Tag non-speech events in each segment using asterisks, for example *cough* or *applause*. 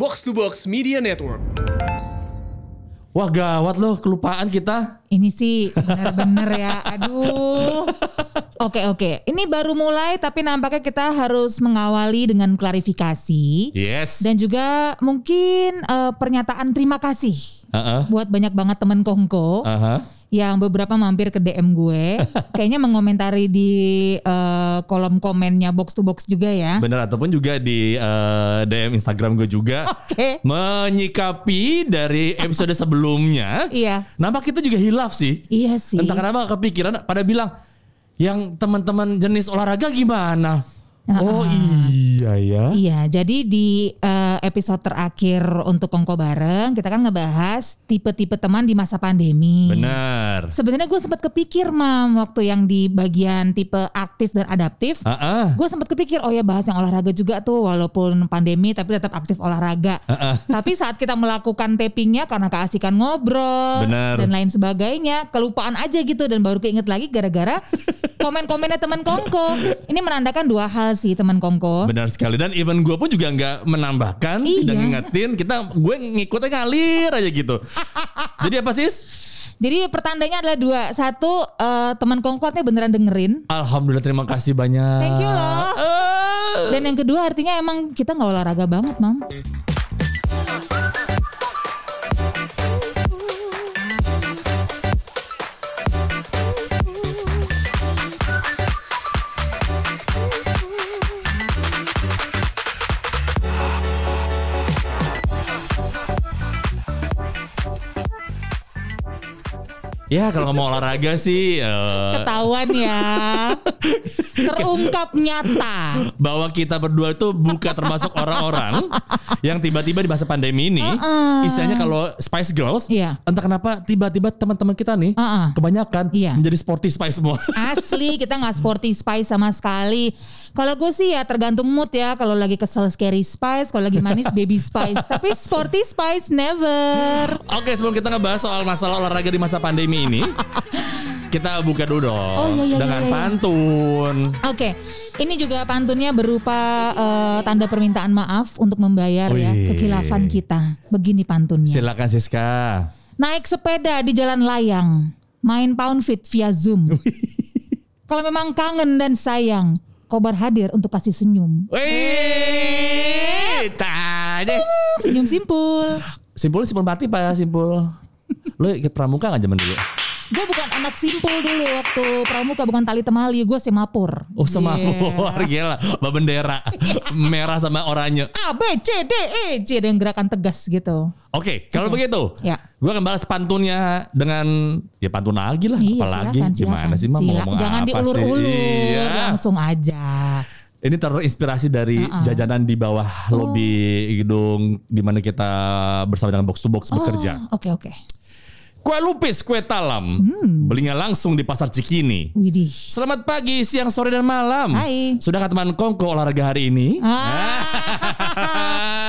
Box to Box Media Network. Wah gawat loh kelupaan kita. Ini sih bener-bener ya. Aduh. Oke oke. Ini baru mulai tapi nampaknya kita harus mengawali dengan klarifikasi Yes. dan juga mungkin eh, pernyataan terima kasih Heeh. buat banyak banget temen Kongko Aha. Yang beberapa mampir ke DM gue, *laughs* kayaknya mengomentari di eh, kolom komennya box to box juga ya. Bener ataupun juga di eh, DM Instagram gue juga *laughs* Oke. menyikapi dari episode sebelumnya. *laughs* Iya. Nampak kita juga hilaf sih. Iya sih. Entah kenapa kepikiran pada bilang yang teman-teman jenis olahraga gimana? Oh iya ya. Iya, jadi di eh, episode terakhir untuk Kongko bareng kita kan ngebahas tipe-tipe teman di masa pandemi. Bener. Sebenarnya gue sempat kepikir mam waktu yang di bagian tipe aktif dan adaptif. Ah, ah. Gue sempat kepikir oh ya bahas yang olahraga juga tuh walaupun pandemi tapi tetap aktif olahraga. Tapi saat kita melakukan tapingnya karena keasikan ngobrol Bener. dan lain sebagainya, kelupaan aja gitu dan baru keinget lagi gara-gara *laughs* komen-komennya teman Kongko. Ini menandakan dua hal sih teman Kongko. Benar sekali dan even gue pun juga nggak menambahkan, Iya. tidak ngingetin. Kita gue ngikutnya ngalir aja gitu. *laughs* Jadi apa sih? Jadi pertandanya adalah dua. Satu eh, teman Kongko artinya beneran dengerin. Alhamdulillah terima kasih banyak. Thank you loh. Eh. Dan yang kedua artinya emang kita nggak olahraga banget, Mam. Ya kalau ngomong olahraga sih eh, Ketahuan ya. *laughs* Terungkap nyata. bahwa kita berdua itu bukan termasuk orang-orang yang tiba-tiba di masa pandemi ini, istilahnya kalau Spice Girls, Iya. entah kenapa tiba-tiba teman-teman kita nih Uh-uh. kebanyakan Iya. menjadi sporty Spice semua. Asli kita nggak sporty spice sama sekali. Kalau gue sih ya tergantung mood ya. Kalau lagi kesel scary spice, kalau lagi manis baby spice. Tapi sporty spice never. Oke, sebelum kita ngebahas soal masalah olahraga di masa pandemi ini, kita buka dulu dong Oh, iya, iya, dengan iya, iya. pantun. Oke, ini juga pantunnya berupa eh, tanda permintaan maaf untuk membayar ya Wih. kekilafan kita. Begini pantunnya. Silakan Siska. Naik sepeda di jalan layang, main pound fit via Zoom. Kalau memang kangen dan sayang, kobar hadir untuk kasih senyum. Wih, tanya. Senyum simpul. Simpul simpul mati pak simpul. Lo ikut pramuka nggak zaman dulu? Gue bukan anak simpul dulu waktu pramuka, bukan tali temali, gue semapur. Oh sama Yeah. gila, bendera *laughs* merah sama oranye. A B C D E C dengan gerakan tegas gitu. Oke, kalau begitu, Ya. gue akan balas pantunnya dengan ya pantun lagi lah, Iya, apalagi silakan, gimana silakan. sih mah ngomong Jangan diulur-ulur? Iya. langsung aja. Ini terinspirasi dari jajanan di bawah Oh. lobi gedung di mana kita bersama dengan box to box bekerja. Oh, Oke oke. Kue lupis, kue talam, Hmm. belinya langsung di pasar Cikini. Widih. Selamat pagi, siang, sore, dan malam. Hai. Sudah teman Kongko olahraga hari ini? Ah.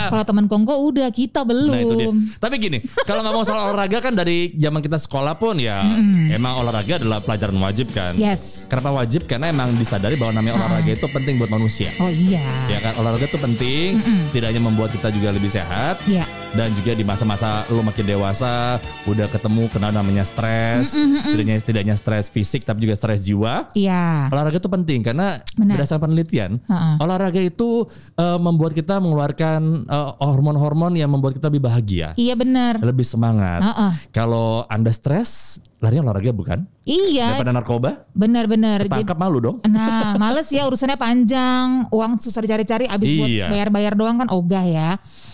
*laughs* Kalau teman Kongko udah kita belum. Nah itu dia. Tapi gini, kalau ngomong soal olahraga kan dari zaman kita sekolah pun ya emang olahraga adalah pelajaran wajib kan. Yes. Kenapa wajib? Karena emang disadari bahwa namanya olahraga itu penting buat manusia. Oh iya. Ya kan olahraga itu penting, tidak hanya membuat kita juga lebih sehat. Iya. Dan juga di masa-masa lu makin dewasa, udah ketemu kenal namanya stres, tidak hanya tidak hanya stres fisik tapi juga stres jiwa. Iya. Olahraga itu penting karena Benar. berdasarkan penelitian, Ha-ha. olahraga itu eh, membuat kita mengeluarkan eh, hormon-hormon yang membuat kita lebih bahagia, Iya benar. lebih semangat. Kalau anda stres, larinya olahraga bukan? Iya. Daripada narkoba, Benar-benar. Tangkap malu dong. Nah, males ya urusannya panjang, uang susah dicari-cari, abis buat Iya. bayar-bayar doang kan ogah ya.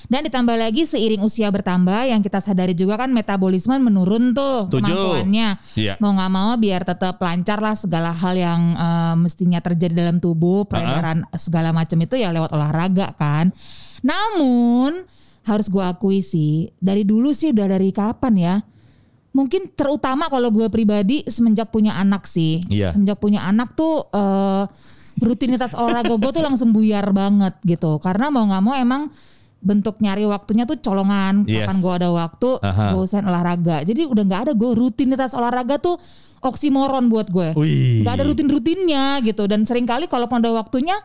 Dan ditambah lagi seiring usia bertambah, yang kita sadari juga kan metabolisme menurun tuh Setuju. kemampuannya. Iya. Mau nggak mau biar tetap lancar lah segala hal yang eh, mestinya terjadi dalam tubuh, peredaran segala macam itu ya lewat olahraga kan. Namun harus gue akui sih, dari dulu sih udah dari kapan ya? Mungkin terutama kalau gue pribadi semenjak punya anak sih. Iya. Semenjak punya anak tuh eh, rutinitas olahraga gue tuh langsung buyar banget gitu. Karena mau nggak mau emang bentuk nyari waktunya tuh colongan. Yes. Kapan gue ada waktu, Aha. gue usahain olahraga. Jadi udah nggak ada gue rutinitas olahraga tuh oksimoron buat gue. Wih. Gak ada rutin-rutinnya gitu. Dan sering kali kalaupun ada waktunya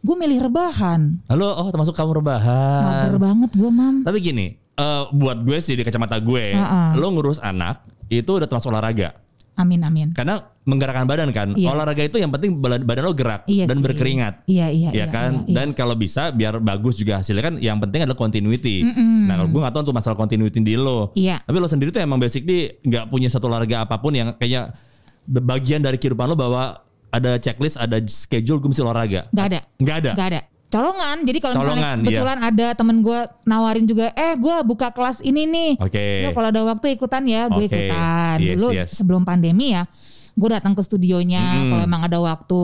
gue milih rebahan. Halo, oh termasuk kamu rebahan. Mager banget gue mam. Tapi gini, eh, buat gue sih di kacamata gue, Ha-ha. lo ngurus anak itu udah termasuk olahraga. Amin amin. Karena menggerakkan badan kan. Iya. Olahraga itu yang penting badan, lo gerak Iya dan sih. berkeringat. Iya iya. ya iya, kan iya, iya. dan kalau bisa biar bagus juga hasilnya kan yang penting adalah continuity nah kalau gue gak tahu untuk masalah continuity di lo Iya. tapi lo sendiri tuh emang basically nggak punya satu olahraga apa pun yang kayaknya bagian dari kehidupan lo bahwa ada checklist ada schedule gue mesti olahraga Gak ada. nggak ada Gak ada. Colongan. Jadi kalau misalnya iya. kebetulan ada temen gue nawarin juga, eh gue buka kelas ini nih. Oke. Ya, kalau ada waktu ikutan ya, gue Oke. ikutan. Yes, Dulu yes. sebelum pandemi ya, gue datang ke studionya. Kalau emang ada waktu,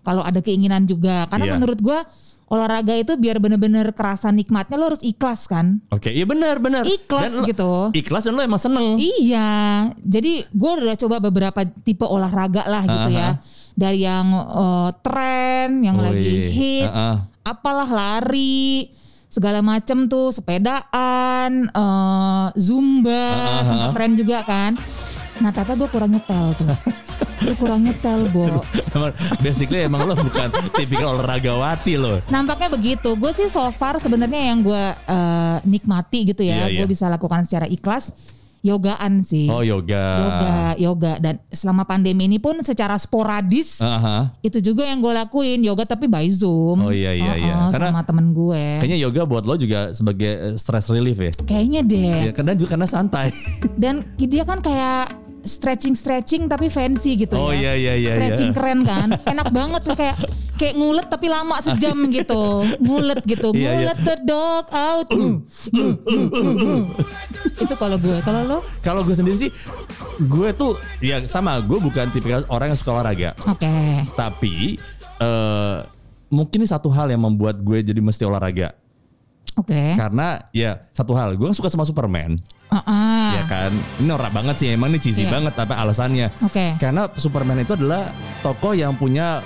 kalau ada keinginan juga. Karena Iya. menurut gue olahraga itu biar bener-bener kerasa nikmatnya lo harus ikhlas kan. oke iya benar benar Ikhlas Dan lo- gitu. ikhlas dan lo emang seneng Iya, jadi gue udah coba beberapa tipe olahraga lah gitu ya. Dari yang eh, tren, yang Wih, lagi hits, uh-uh. apalah lari, segala macem tuh, sepedaan, eh, zumba, sempat tren juga kan. Nah ternyata gue kurang nyetel tuh. gue kurang nyetel, Bo. Basically emang lo bukan tipikal olahragawati lo Nampaknya begitu. Gue sih so far sebenarnya yang gue eh, nikmati gitu ya. Iya, Gue iya. bisa lakukan secara ikhlas. Yogaan sih. oh yoga yoga, yoga dan selama pandemi ini pun secara sporadis Aha. itu juga yang gue lakuin yoga tapi by zoom. Oh, iya, iya, iya. Uh-uh, Karena- sama temen gue. kayaknya yoga buat lo juga sebagai eh, stress relief ya Kayaknya deh. Ya, karena juga karena santai. Dan dia kan kayak stretching stretching tapi fancy gitu Oh, ya. iya, iya, iya, Stretching iya. keren kan. Enak banget tuh kayak kayak ngulet tapi lama sejam gitu. Ngulet gitu. Iya, iya. Ngulet the dog out. itu kalau gue. Kalau lo? Kalau gue sendiri sih, gue tuh ya sama. Gue bukan tipikal orang yang suka olahraga, Oke. tapi eh mungkin ini satu hal yang membuat gue jadi mesti olahraga. Oke. Karena ya satu hal, gue suka sama Superman, Uh-uh. ya kan. Ini norak banget sih, emang ini cheesy Iya. banget apa alasannya? Oke. Karena Superman itu adalah tokoh yang punya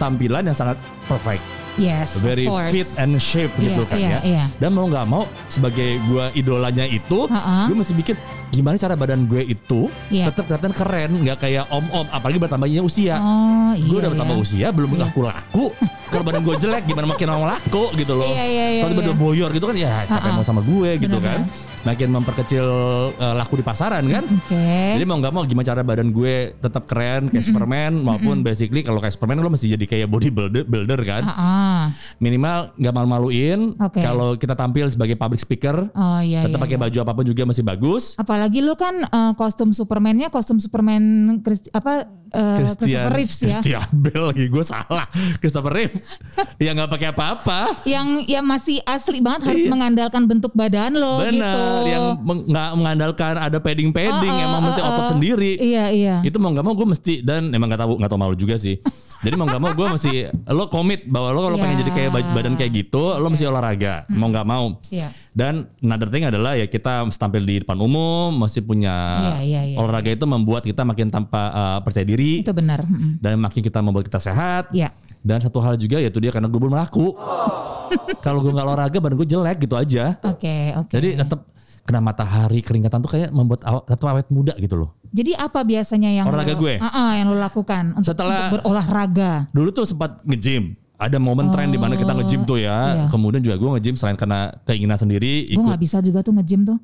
tampilan yang sangat perfect. Yes, very fit and shape Iya, gitu kan iya, ya. iya. Dan mau nggak mau sebagai gue idolanya itu, Ha-ha. gue mesti bikin gimana cara badan gue itu Iya. tetap kelihatan keren, nggak kayak om-om, apalagi bertambahnya usia. Oh iya. gue udah bertambah iya. usia, belum laku-laku. Kalau badan gue jelek, gimana makin mau laku gitu loh. Iya, iya, iya, Kalau tiba-tiba iya. boyor gitu kan, ya siapa yang Ha-ha. mau sama gue gitu Benar-benar. kan. Makin memperkecil eh, laku di pasaran kan. Oke. Jadi mau nggak mau gimana cara badan gue tetap keren kayak Superman maupun basically kalau kayak Superman lo mesti jadi kayak bodybuilder builder kan Ah, ah. minimal nggak malu-maluin. Oke. Kalau kita tampil sebagai public speaker, Oh iya. tetap iya, pakai iya. baju apa pun juga masih bagus. Apalagi lu kan eh, kostum Superman-nya kostum Superman Christ- apa eh, Christopher Reeves ya. Christian *laughs* Bale lagi gue salah. Christopher Reeve *laughs* yang nggak pakai apa-apa. Yang ya masih asli banget harus Iya. mengandalkan bentuk badan lo Benar, gitu. yang meng- nggak mengandalkan ada padding-padding, Oh, oh, emang oh, mesti oh. otot sendiri. Iya iya. Itu mau nggak mau gue mesti dan emang nggak tahu nggak tahu malu juga sih. *laughs* Jadi mau nggak mau gue mesti lo komit bahwa lo kalau pengen Iya. jadi kayak bad- badan kayak gitu, lo mesti olahraga. Mau nggak mau. Iya. Dan another thing adalah ya kita tampil di depan umum, mesti punya Iya, iya, iya, olahraga itu membuat kita makin tanpa uh, percaya diri Itu benar. Mm-mm. dan makin kita membuat kita sehat. Iya. Dan satu hal juga yaitu dia karena gue belum laku. *laughs* Kalau gue nggak olahraga badan gue jelek gitu aja. Oke oke. Jadi tetap kena matahari, keringatan tuh kayak membuat aw- tetap awet muda gitu loh. Jadi apa biasanya yang Olahraga lo, gue? Ah, ah, yang lo lakukan untuk, Setelah- untuk berolahraga? Dulu tuh sempat nge-gym. Ada momen tren di mana kita nge-gym tuh ya. iya. Kemudian juga gue nge-gym selain karena keinginan sendiri Gue nggak bisa juga tuh nge-gym tuh.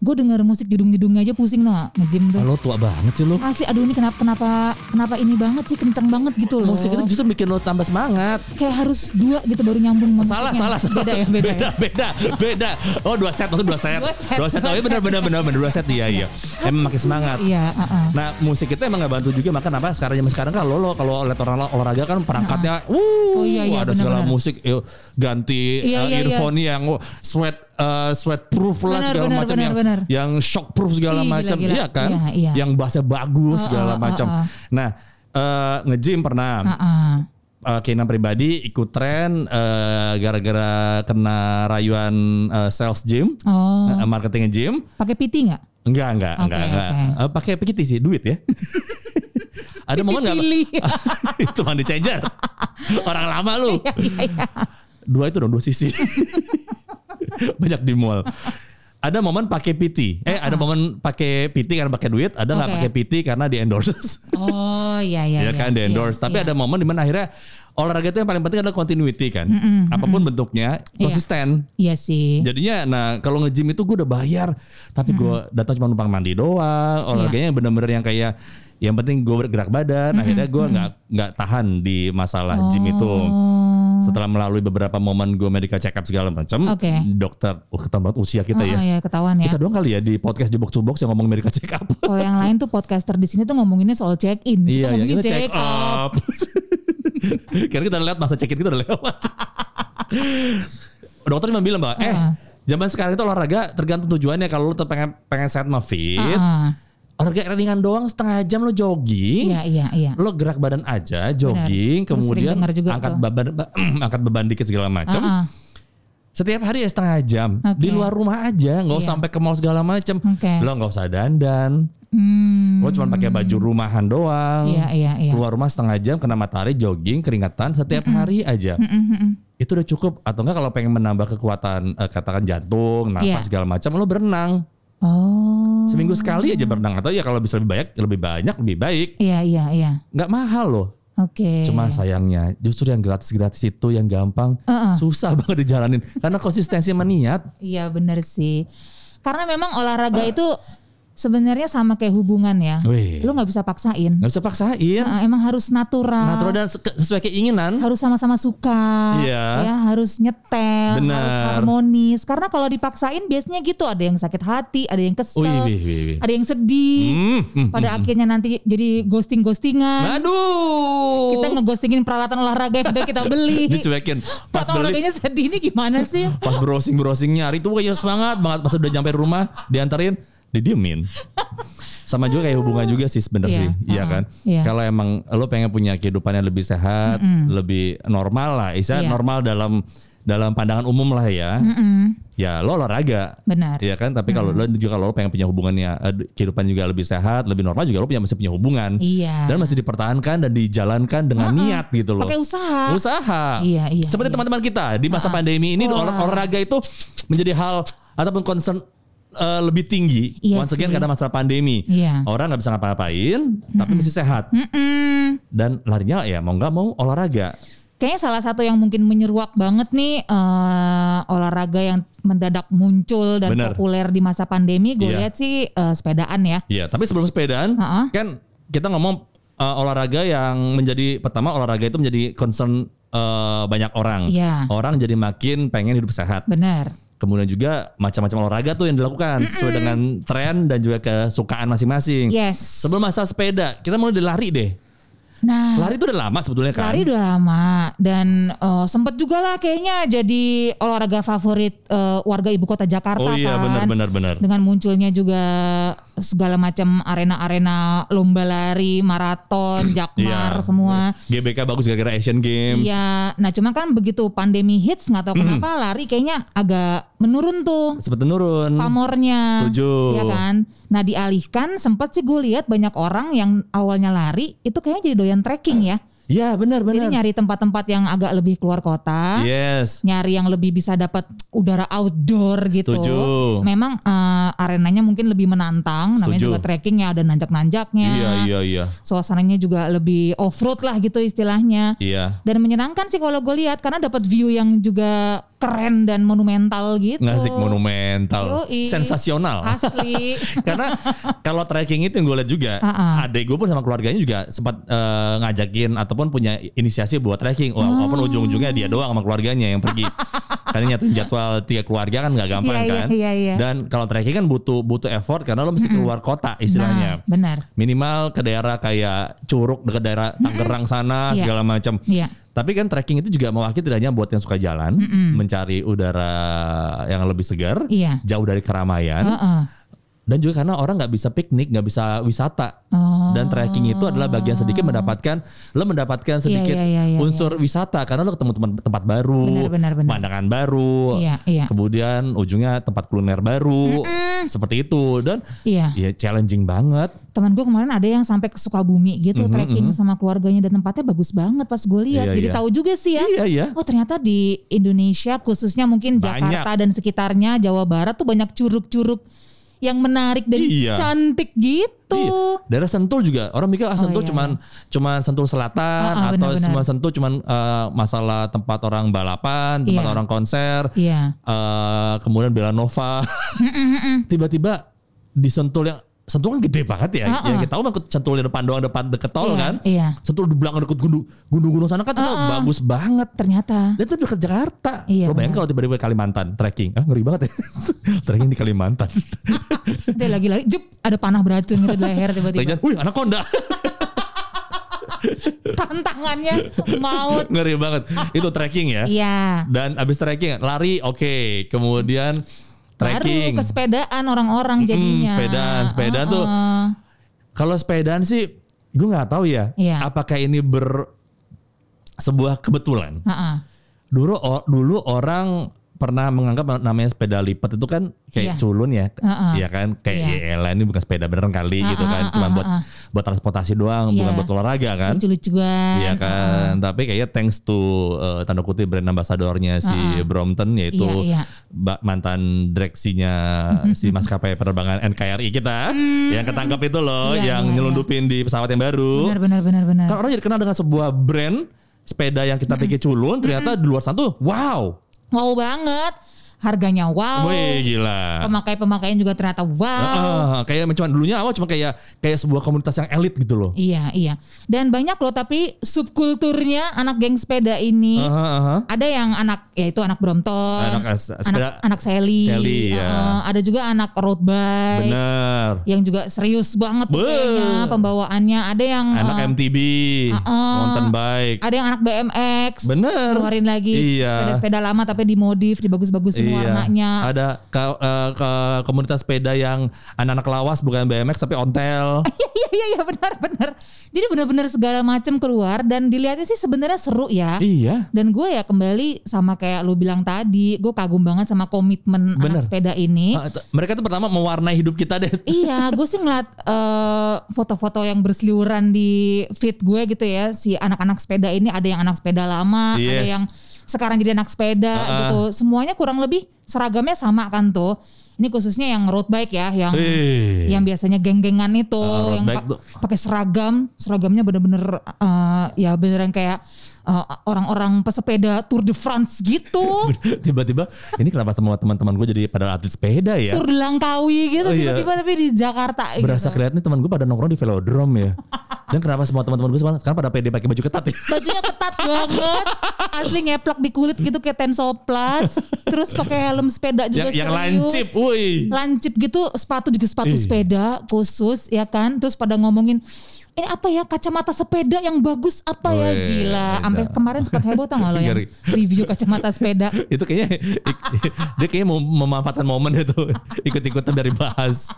Gue denger musik jedung-jedungnya aja pusing tuh nggak nge-gym tuh. Lo tua banget sih lo. Asli aduh ini kenapa kenapa kenapa ini banget sih kenceng banget gitu loh. Musik itu justru bikin lo tambah semangat. kayak harus dua gitu baru nyambung sama Salah, musiknya. salah, salah. Beda ya, beda, beda, ya. beda, beda. Oh dua set, maksud dua set. Dua set, Dua set. Oh iya benar, benar, benar, benar, dua set. Iya, iya. Emang makin semangat. Iya, uh-uh. Nah musik itu emang gak bantu juga maka kenapa sekarang zaman sekarang kan lo lo kalau lihat orang olahraga kan perangkatnya, wuh, Oh, iya, iya, ada segala benar-benar. musik, yuk, ganti Iya, uh, iya, iya. earphone yang oh, sweat uh, sweat proof lah Benar, segala macam yang yang shock proof segala macam, iya kan, Iya, iya. yang bahasa bagus Oh, segala oh, oh, macam. oh. Nah uh, nge-gym pernah. Uh-uh. Uh, keinginan pribadi ikut tren uh, gara-gara kena rayuan uh, sales gym, Oh, uh, marketing gym. pakai PT nggak? Enggak, enggak, Oke, enggak, enggak. oke. Eh, pakai PT sih, duit ya. *laughs* Ada momen? Pilih. *laughs* itu mandi changer. *laughs* Orang lama lu. Iya, Dua itu dong, dua sisi. *laughs* Banyak di mall. Ada momen pakai PT. Eh, ada momen pakai PT karena pakai duit, ada nggak Oke. pakai PT karena di endorse. *laughs* Oh iya iya. ya kan di endorse. Tapi ada momen di mana akhirnya olahraga itu yang paling penting adalah continuity kan. Apa pun bentuknya konsisten. Iya sih. Jadinya nah kalau nge-gym itu gue udah bayar tapi gue datang cuma numpang mandi doang. Olahraganya yang bener-bener yang kayak yang penting gue bergerak badan. Akhirnya gue nggak nggak tahan di masalah gym itu. Setelah melalui beberapa momen gue medical check up segala macam, Oke. dokter, oh ketahuan usia kita Oh, ya. ya ketahuan ya. Kita doang kali ya di podcast di box to box yang ngomong medical check up. Kalau yang lain tuh podcaster di sini tuh ngomonginnya soal check in. Iya, ya, ngomongin kita check up. *laughs* Karena kita lihat masa check in kita udah lewat. *laughs* Dokter cuma bilang bahwa eh Heeh. zaman sekarang itu olahraga tergantung tujuannya. Kalau lu pengen pengen sehat sama fit, Heeh. Olahraga ringan doang setengah jam lu jogging. Iya iya iya. Lo gerak badan aja, jogging, sering kemudian juga angkat tuh. beban *clears throat* angkat beban dikit segala macam. Heeh. Setiap hari ya setengah jam Oke. di luar rumah aja, nggak usah Iya. sampai ke mall segala macam. Oke. Lo nggak usah dandan, Hmm. lo cuma pakai baju rumahan doang. Iya iya iya. keluar rumah setengah jam kena matahari jogging keringetan setiap hari aja itu udah cukup atau enggak kalau pengen menambah kekuatan eh, katakan jantung nafas Iya. segala macam lo berenang Oh. seminggu sekali aja berenang atau ya kalau bisa lebih banyak lebih banyak lebih baik Iya iya iya. nggak mahal loh Oke. cuma sayangnya justru yang gratis gratis itu yang gampang Heeh. susah *laughs* banget dijalanin karena konsistensi sama niat Iya bener sih. Karena memang olahraga itu sebenarnya sama kayak hubungan ya. Wih. Lu nggak bisa paksain. nggak bisa paksain Nah, emang harus natural. natural dan se- sesuai keinginan harus sama-sama suka, Iya. ya harus nyetel, Benar. harus harmonis. Karena kalau dipaksain biasanya gitu, ada yang sakit hati, ada yang kesel, Wih, wih, wih, wih. ada yang sedih. Hmm, hmm, Pada akhirnya nanti jadi ghosting-ghostingan. aduh Kita ngeghostingin peralatan olahraga yang udah kita beli. *laughs* dicuekin pas Pas beli olahraganya sedih ini gimana sih? pas browsing browsing nyari tuh kayak semangat banget pas udah nyampe rumah diantarin didiemin sama juga kayak hubungan juga sih sebenarnya Iya, sih iya uh-uh, kan iya. kalau emang lo pengen punya kehidupan yang lebih sehat lebih normal lah istilah Iya. normal dalam dalam pandangan umum lah ya ya lo olahraga Benar. Iya kan, tapi kalau lo juga kalau lo pengen punya hubungannya eh, kehidupan juga lebih sehat, lebih normal juga lo punya masih punya hubungan. Iya. Dan masih dipertahankan dan dijalankan dengan niat gitu loh. Pakai usaha. Usaha. Iya, iya, Seperti iya. teman-teman kita di masa pandemi ini olah- olahraga itu menjadi hal ataupun concern eh, lebih tinggi. Iya Once again sih. karena masa pandemi. Iya. Orang nggak bisa ngapa-ngapain, tapi mesti sehat. Mm-mm. Dan larinya ya mau nggak mau olahraga. Kayaknya salah satu yang mungkin menyeruak banget nih eh, olahraga yang mendadak muncul dan Bener. populer di masa pandemi. Gue Iya. lihat sih eh, sepedaan ya. Iya, tapi sebelum sepedaan Ha-ha. kan kita ngomong uh, olahraga yang menjadi pertama olahraga itu menjadi concern uh, banyak orang. Iya. Orang jadi makin pengen hidup sehat. Benar. Kemudian juga macam-macam olahraga tuh yang dilakukan sesuai dengan tren dan juga kesukaan masing-masing. Yes. Sebelum masa sepeda, kita mulai dari lari deh. Nah, Lari itu udah lama sebetulnya kan. lari udah lama dan eh, sempet juga lah kayaknya jadi olahraga favorit eh, warga ibu kota Jakarta Oh iya, kan. benar, benar, benar. Dengan munculnya juga segala macam arena-arena lomba lari, maraton, jakmar Iya. semua. GBK bagus gara-gara Asian Games. Iya, nah cuma kan begitu pandemi hits nggak tahu kenapa lari kayaknya agak menurun tuh Seperti nurun. pamornya. Setuju. Ya kan? Nah dialihkan sempat sih gue lihat banyak orang yang awalnya lari itu kayaknya jadi doyan trekking ya. Iya, benar, Jadi benar. nyari tempat-tempat yang agak lebih keluar kota. Yes. Nyari yang lebih bisa dapat udara outdoor gitu. Setuju. Memang eh, arenanya mungkin lebih menantang. Namanya Setuju. juga trekkingnya ada nanjak-nanjaknya. Iya, iya, iya. Suasananya juga lebih off road lah gitu istilahnya. Iya. Dan menyenangkan sih kalau gue lihat karena dapat view yang juga keren dan monumental gitu. Ngasik monumental. Yoi. Sensasional. Asli. *laughs* Karena kalau trekking itu yang gue lihat juga, ah. adek gue pun sama keluarganya juga sempat eh, ngajakin ataupun punya inisiasi buat trekking. Wah, Oh. Walaupun ujung-ujungnya dia doang sama keluarganya yang pergi. *laughs* karena nyatuin jadwal tiga keluarga kan nggak gampang Iya, iya, kan. iya, iya. Dan kalau trekking kan butuh butuh effort karena lo mesti keluar kota istilahnya. Nah, benar. Minimal ke daerah kayak Curug dekat daerah Tangerang sana Iya. segala macam. Iya. Tapi kan trekking itu juga mewakili tidak hanya buat yang suka jalan, mencari udara yang lebih segar, Iya. jauh dari keramaian, Heeh. Dan juga karena orang nggak bisa piknik, nggak bisa wisata. Oh. Dan trekking itu adalah bagian sedikit mendapatkan, lo mendapatkan sedikit iya, iya, iya, unsur wisata karena lo ketemu teman tempat baru, Benar, benar, benar. pandangan baru, Iya, iya. kemudian ujungnya tempat kuliner baru, seperti itu dan Iya. ya challenging banget. Teman gue kemarin ada yang sampai ke Sukabumi gitu trekking sama keluarganya dan tempatnya bagus banget pas gue lihat. Iya, Jadi iya. tahu juga sih ya. Iya, iya. Oh ternyata di Indonesia khususnya mungkin Banyak. Jakarta dan sekitarnya Jawa Barat tuh banyak curug-curug yang menarik dan Iya. cantik gitu. Iya. Daerah Sentul juga orang mikir ah Sentul iya, cuman cuman Sentul Selatan Ah, ah, atau benar-benar. semua Sentul cuman eh, masalah tempat orang balapan, tempat Iya. orang konser, Iya. eh, kemudian Belanova. *laughs* Tiba-tiba di Sentul yang Sentul kan gede banget ya. Ah, ah. Yang kita tahu kan Sentul di depan doang depan deket tol Iya, kan. iya. Sentul di belakang deket gunung gunung-gunung sana kan itu bagus banget. Ternyata. Dan itu dekat Jakarta. Iya, Lo bayangin kalau tiba-tiba Kalimantan trekking. Ah ngeri banget ya. *laughs* trekking di Kalimantan. *laughs* Ada lagi-lagi, jup, ada panah beracun gitu di leher tiba-tiba. Wih anaconda. *laughs* Tantangannya maut. ngeri banget. Itu trekking ya. Iya. Dan abis trekking lari oke. Kemudian trekking. Baru kesepedaan orang-orang jadinya. sepedaan, sepedaan tuh. Heeh. Kalau sepedaan sih gue nggak tahu ya. Iya. Apakah ini ber sebuah kebetulan. Heeh. Dulu o- dulu orang pernah menganggap namanya sepeda lipat itu kan kayak Iya. culun ya. Heeh. Iya kan kayak ya elah ini bukan sepeda beneran kali gitu kan. Cuma buat buat transportasi doang, bukan Iya. buat olahraga kan. Lucu-lucuan. Iya kan, tapi kayaknya thanks to uh, tanda kutip brand ambassadornya si Brompton yaitu iya. ba- mantan direksinya *laughs* si maskapai penerbangan NKRI kita yang ketangkap itu loh. Iya, yang iya, nyelundupin di pesawat yang baru. Benar benar benar benar. Kan orang jadi kenal dengan sebuah brand sepeda yang kita pikir culun, ternyata di luar sana tuh wow, Wow banget. Harganya wow. wih gila. Pemakai-pemakaian juga ternyata wow. Ah, kayak cuma dulunya awal cuma kayak kayak sebuah komunitas yang elit gitu loh. Iya, iya. Dan banyak loh tapi subkulturnya anak geng sepeda ini. Aha, aha. Ada yang anak ya itu anak Brompton, Anak as- sepeda- anak anak Sally, Sally, ya. Heeh, ada juga anak road bike Bener. yang juga serius banget Be. kayaknya pembawaannya. Ada yang Anak eh, MTB, mountain bike. ada yang anak BMX, Bener. keluarin lagi Iya. sepeda-sepeda lama tapi dimodif, dibagus-bagusin warnanya. Ada ke- eh, ke- komunitas sepeda yang anak-anak lawas bukan BMX tapi ontel. *laughs* Iya iya iya benar benar. Jadi benar-benar segala macam keluar dan dilihatnya sih sebenarnya seru ya. iya. Dan gue ya kembali sama kayak lu bilang tadi, gue kagum banget sama komitmen Bener. anak sepeda ini. Ah, Mereka tuh pertama mewarnai hidup kita deh. *laughs* Iya, gue sih ngeliat eh, foto-foto yang berseliweran di feed gue gitu ya. Si anak-anak sepeda ini ada yang anak sepeda lama, ada Yes. yang sekarang jadi anak sepeda gitu. Semuanya kurang lebih seragamnya sama kan tuh. Ini khususnya yang road bike ya, yang Eh. yang biasanya geng-gengan itu, road yang pa- pakai seragam, seragamnya bener-bener eh, ya beneran kayak eh, orang-orang pesepeda Tour de France gitu. *laughs* Tiba-tiba ini kenapa semua teman-teman gue jadi pada atlet sepeda ya? Tour de Langkawi gitu Oh, iya. tiba-tiba tapi di Jakarta Berasa gitu. kelihatan nih teman gue pada nongkrong di velodrome ya. *laughs* Dan kenapa semua teman-teman gue sekarang pada pede pakai baju ketat ya? *laughs* Bajunya ketat banget. Asli ngeplak di kulit gitu kayak tensoplas. Terus pakai helm sepeda juga yang yang lancip, woi. Lancip gitu, sepatu juga sepatu Ih. sepeda khusus ya kan. Terus pada ngomongin ini apa ya kacamata sepeda yang bagus apa ya Weh, gila. Sampai kemarin sempat heboh tau gak lo yang review kacamata sepeda. *laughs* Itu kayaknya *laughs* dia kayaknya mau memanfaatkan momen itu ikut-ikutan dari bahas.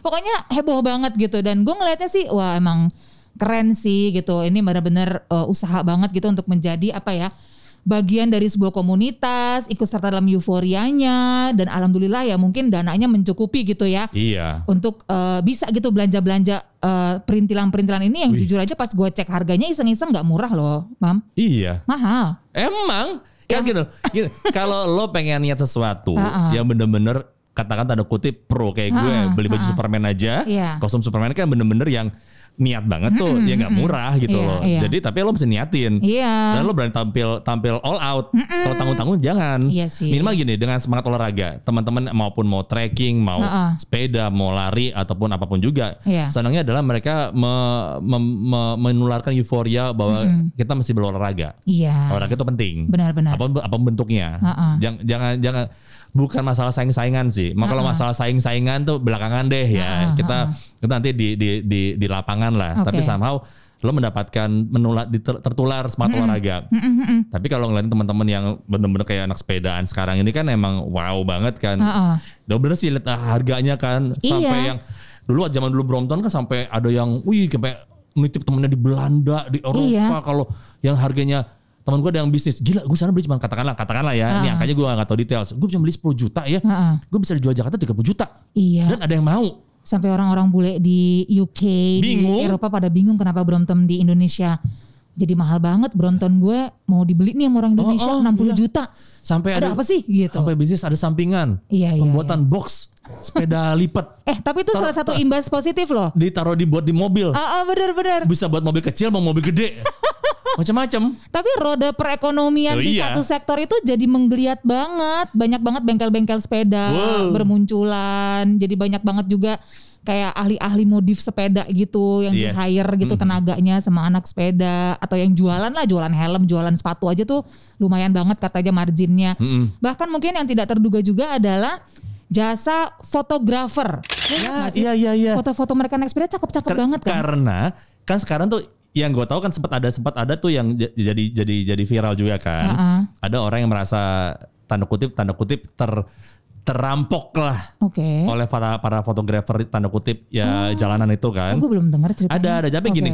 Pokoknya heboh banget gitu dan gue ngelihatnya sih wah emang keren sih gitu. Ini benar-benar uh, usaha banget gitu untuk menjadi apa ya bagian dari sebuah komunitas, ikut serta dalam euforianya dan alhamdulillah ya mungkin dananya mencukupi gitu ya. Iya. Untuk uh, bisa gitu belanja-belanja uh, perintilan-perintilan ini yang jujur aja pas gue cek harganya iseng-iseng nggak murah loh, Mam. Iya. Mahal. Emang kan gitu. gini, kalau lo pengen niat sesuatu *laughs* Ha-ha. yang bener-bener katakan tanda kutip pro kayak gue beli baju ha-ha. Superman aja, Iya. kostum Superman kan bener-bener yang niat banget tuh, ya nggak murah gitu Iya, loh. iya. Jadi tapi lo mesti niatin. Iya. Dan lo berani tampil tampil all out. Kalau tanggung-tanggung jangan. Iya sih. Minimal gini dengan semangat olahraga, teman-teman maupun mau trekking, mau Ha-ha. sepeda, mau lari ataupun apa pun juga. Iya. Senangnya adalah mereka me- me- me- menularkan euforia bahwa kita mesti berolahraga. Iya. Olahraga itu penting. Benar-benar. Apa apa bentuknya? Ha-ha. Jangan jangan jangan bukan masalah saing-saingan sih. Maka kalau masalah saing-saingan tuh belakangan deh ya. Kita kita nanti di di di di lapangan lah. Oke. Tapi somehow lo mendapatkan menular tertular semangat olahraga. Tapi kalau ngeliatin teman-teman yang bener-bener kayak anak sepedaan sekarang ini kan emang wow banget kan. Udah bener sih lihat ah, harganya kan sampai Iya. yang dulu zaman dulu Brompton kan sampai ada yang wih sampai nitip temennya di Belanda, di Eropa Iya. kalau yang harganya teman gue ada yang bisnis gila gue sana beli cuma katakanlah katakanlah ya ini angkanya gue gak tahu detail gue cuma beli 10 juta ya Heeh. gue bisa dijual Jakarta 30 juta Iya. dan ada yang mau sampai orang-orang bule di UK Bingung. di Eropa pada bingung kenapa Brompton di Indonesia jadi mahal banget Brompton gue mau dibeli nih sama orang Indonesia Oh, oh, 60 iya. juta sampai ada, apa sih gitu. Sampai bisnis ada sampingan. Iya, iya, Pembuatan box sepeda *laughs* lipat Eh tapi itu salah satu imbas positif loh. ditaruh dibuat di mobil. Ah, ah, benar-benar. Bisa buat mobil kecil mau mobil gede. *laughs* Macam-macam. Tapi roda perekonomian Oh, di iya. satu sektor itu jadi menggeliat banget. Banyak banget bengkel-bengkel sepeda Wow. bermunculan. Jadi banyak banget juga kayak ahli-ahli modif sepeda gitu yang Yes. di hire gitu tenaganya sama anak sepeda atau yang jualan lah jualan helm, jualan sepatu aja tuh lumayan banget katanya marginnya. Bahkan mungkin yang tidak terduga juga adalah jasa fotografer. Ya, iya iya iya. Foto-foto mereka naik sepeda cakep-cakep banget kan. Karena kan sekarang tuh yang gue tahu kan sempat ada sempat ada tuh yang jadi jadi jadi viral juga kan. Heeh. Ada orang yang merasa tanda kutip tanda kutip ter terampok lah Oke. oleh para para fotografer tanda kutip ya jalanan itu kan. Gue belum dengar ceritanya. Ada ada tapi Oke. gini.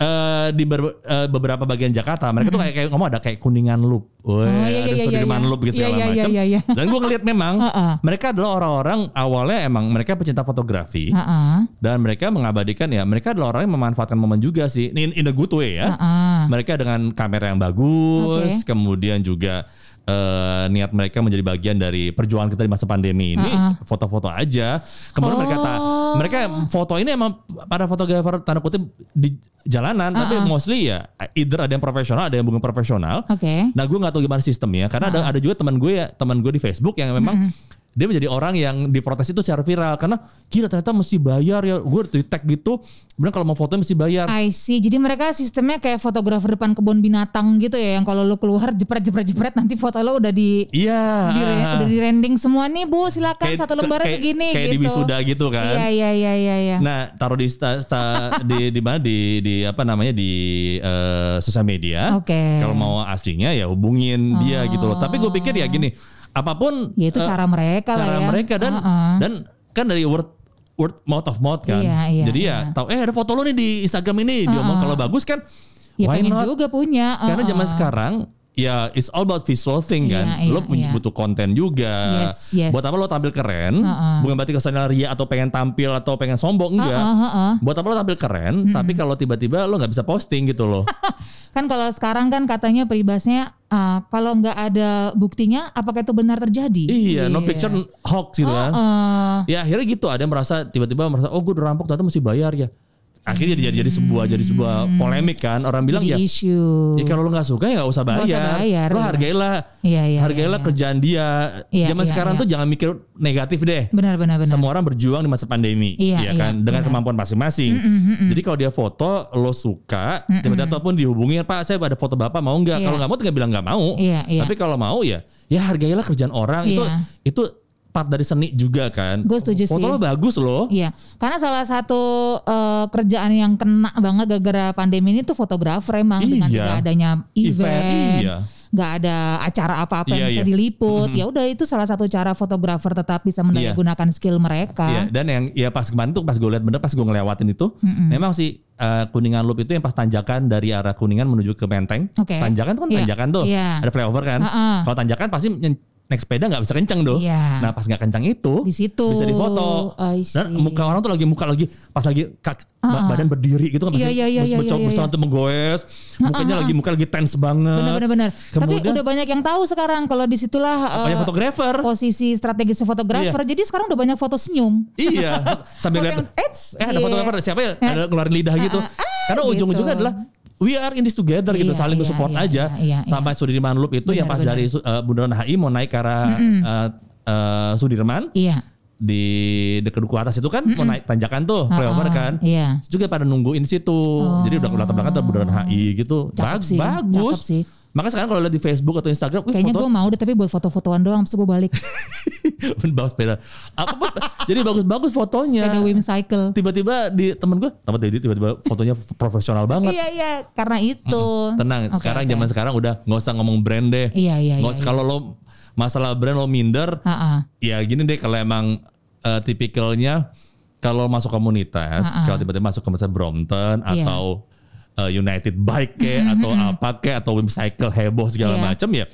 Eh, di ber- eh, beberapa bagian Jakarta mereka tuh kayak kayak ngomong ada kayak kuningan loop, Weh, Oh, iya, ada iya, iya, Sudirman iya. loop gitu Iya, segala iya, iya, macam. iya, iya. Dan gue ngeliat memang *laughs* Heeh. mereka adalah orang-orang awalnya emang mereka pecinta fotografi Heeh. dan mereka mengabadikan ya mereka adalah orang yang memanfaatkan momen juga sih in, in a good way ya Heeh. mereka dengan kamera yang bagus kemudian juga eh, niat mereka menjadi bagian dari perjuangan kita di masa pandemi ini foto-foto aja kemudian mereka tak Oh. mereka foto ini emang para fotografer tanda kutip di jalanan tapi mostly ya either ada yang profesional ada yang bukan profesional Oke. Nah gue nggak tahu gimana sistemnya karena ada ada juga teman gue ya teman gue di Facebook yang memang dia menjadi orang yang diprotes itu secara viral karena gila ternyata mesti bayar ya gue di tag gitu benar kalau mau foto mesti bayar I see. Jadi mereka sistemnya kayak fotografer depan kebun binatang gitu ya, yang kalau lu keluar jepret jepret jepret nanti foto lo udah di iya di, udah di rending semua nih bu silakan satu lembar kayak- segini kayak gitu. di wisuda gitu kan Iya iya iya iya. iya. Nah, taruh di sta, sta- di di mana di di apa namanya di eh, sosial media. Oke. Kalau mau aslinya ya hubungin dia gitu loh. Tapi gue pikir ya gini, apa pun Ya, itu eh, cara mereka lah cara ya. mereka dan Heeh. dan kan dari word word mouth of mouth kan. Iya, iya, Jadi iya. ya tahu eh ada foto lo nih di Instagram ini diomong kalau bagus kan ya why pengen not? juga punya. Karena zaman sekarang ya it's all about visual thing kan. Iya, lo iya, punya iya. butuh konten juga. Yes, yes. Buat apa lo tampil keren? Bukan berarti kesannya ria atau pengen tampil atau pengen sombong enggak. Heeh, heeh. Buat apa lo tampil keren? Tapi kalau tiba-tiba lo nggak bisa posting gitu loh. *laughs* Kan kalau sekarang kan katanya peribahasnya ah, kalau nggak ada buktinya apakah itu benar terjadi? iya, no picture hoax gitu kan. Heeh. Ya akhirnya gitu ada yang merasa tiba-tiba merasa oh gue udah rampok ternyata mesti bayar ya. Akhirnya jadi jadi sebuah jadi sebuah polemik kan. Orang bilang Jadi ya isu. Ya kalau lo nggak suka ya nggak usah bayar. usah bayar, Lo iya. hargailah, Iya, iya, hargailah iya, kerjaan dia. Iya, Zaman iya, sekarang iya. tuh jangan mikir negatif deh. Benar benar benar. Semua orang berjuang di masa pandemi, Iya, ya kan, iya, dengan benar. kemampuan masing-masing. Jadi kalau dia foto, lo suka, tiba-tiba ataupun dihubungin, Pak, saya ada foto bapak mau nggak? Iya. Kalau nggak mau, tinggal bilang nggak mau. Iya, iya. Tapi kalau mau ya, ya hargailah kerjaan orang. Itu Iya. itu part dari seni juga kan. Gue setuju Foto sih. lo bagus loh. Iya, karena salah satu eh, kerjaan yang kena banget gara-gara pandemi ini tuh fotografer emang dengan Iya. tidak adanya Event, event, iya. nggak ada acara apa-apa yang Iya, bisa iya. diliput. Ya udah itu salah satu cara fotografer tetap bisa mendayagunakan skill mereka. Iya, dan yang ya pas kemarin tuh pas gue lihat bener pas gue ngelewatin itu, memang sih eh, Kuningan Loop itu yang pas tanjakan dari arah Kuningan menuju ke Menteng. Oke. Tanjakan tuh kan Iya, tanjakan tuh, iya. ada flyover kan. Heeh. Kalau tanjakan pasti naik sepeda nggak bisa kenceng tuh. Iya. Nah pas nggak kenceng itu, Di situ. bisa difoto. I Dan muka orang tuh lagi muka lagi pas lagi kak- ba- badan berdiri gitu kan Iya, pasti iya, iya, iya, mencoba iya, iya. menggoes, mukanya lagi muka lagi tense banget. Benar-benar. Tapi udah banyak yang tahu sekarang kalau di situlah banyak eh, fotografer. posisi strategis fotografer. Jadi sekarang udah banyak foto senyum. Iya, *laughs* sambil lihat. Eh ada iya. fotografer siapa ya? Ada ngeluarin lidah gitu. Karena gitu. ujung-ujungnya adalah we are in this together gitu, Iya, saling iya, support iya, aja. iya, iya, Sampai Sudirman Loop itu yang pas Benar, dari uh, Bundaran HI mau naik ke arah uh, uh, Sudirman Iya. di dekat duku atas itu kan mau naik tanjakan tuh flyover kan. iya. Juga pada nungguin situ. Jadi udah belakang belakang tuh Bundaran HI gitu. Cakep Bag- sih, bagus. cakep sih. Makanya sekarang kalau lihat di Facebook atau Instagram, Kayaknya gue mau deh tapi buat foto-fotoan doang terus gue balik. *laughs* bawa sepeda. Apa *laughs* jadi bagus-bagus fotonya. Sepeda Wim Cycle. tiba-tiba di temen gue apa tadi tiba-tiba fotonya profesional banget Iya iya karena itu. tenang Oke, sekarang oke. zaman sekarang udah nggak usah ngomong brand deh Iya iya Nggak iya. usah- kalau lo masalah brand lo minder Ha-ha. ya gini deh kalau emang eh, tipikalnya kalau masuk komunitas kalau tiba-tiba masuk komunitas Brompton Iya. atau eh, United Bike kayak atau apa kayak atau Cycle heboh segala Iya. macam ya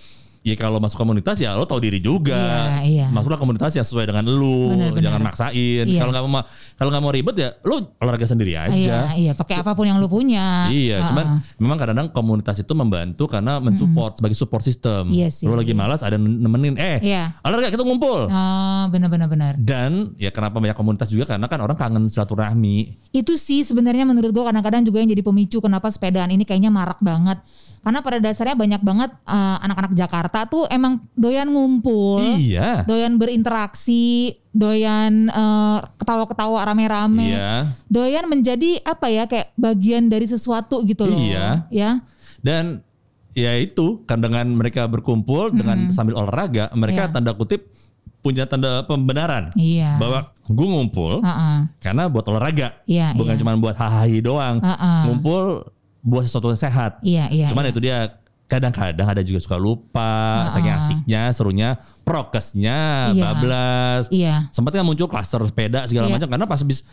ya kalau masuk komunitas ya lo tahu diri juga. Iya, iya. Masuklah komunitas yang sesuai dengan Benar, benar. jangan maksain. Iya. Kalau nggak mau kalau nggak mau ribet ya lo olahraga sendiri Iya, aja. iya, pakai apa pun yang lu punya. Iya, Heeh. cuman memang kadang-kadang komunitas itu membantu karena mensupport sebagai support system. Iya sih. Lo lagi malas ada nemenin, eh, Iya. olahraga kita ngumpul. Oh, benar-benar benar. Dan ya kenapa banyak komunitas juga karena kan orang kangen silaturahmi. Itu sih sebenarnya menurut gua kadang-kadang juga yang jadi pemicu kenapa sepedaan ini kayaknya marak banget. Karena pada dasarnya banyak banget eh, anak-anak Jakarta tuh emang doyan ngumpul. Iya. Doyan berinteraksi, doyan eh, ketawa-ketawa rame-rame. Iya. Doyan menjadi apa ya kayak bagian dari sesuatu gitu loh. Iya. Ya. Dan ya itu kan dengan mereka berkumpul dengan sambil olahraga, mereka Iya. tanda kutip punya tanda pembenaran Iya. bahwa gue ngumpul Heeh. karena buat olahraga, Iya, bukan iya. cuma buat hahaha doang. Heeh. Ngumpul buat sesuatu yang sehat. Iya, iya. Cuman iya. itu dia kadang-kadang ada juga suka lupa, saking asiknya, serunya, prokesnya, Iya. bablas. Iya. Sempat kan muncul klaster sepeda segala Iya. macam karena pas habis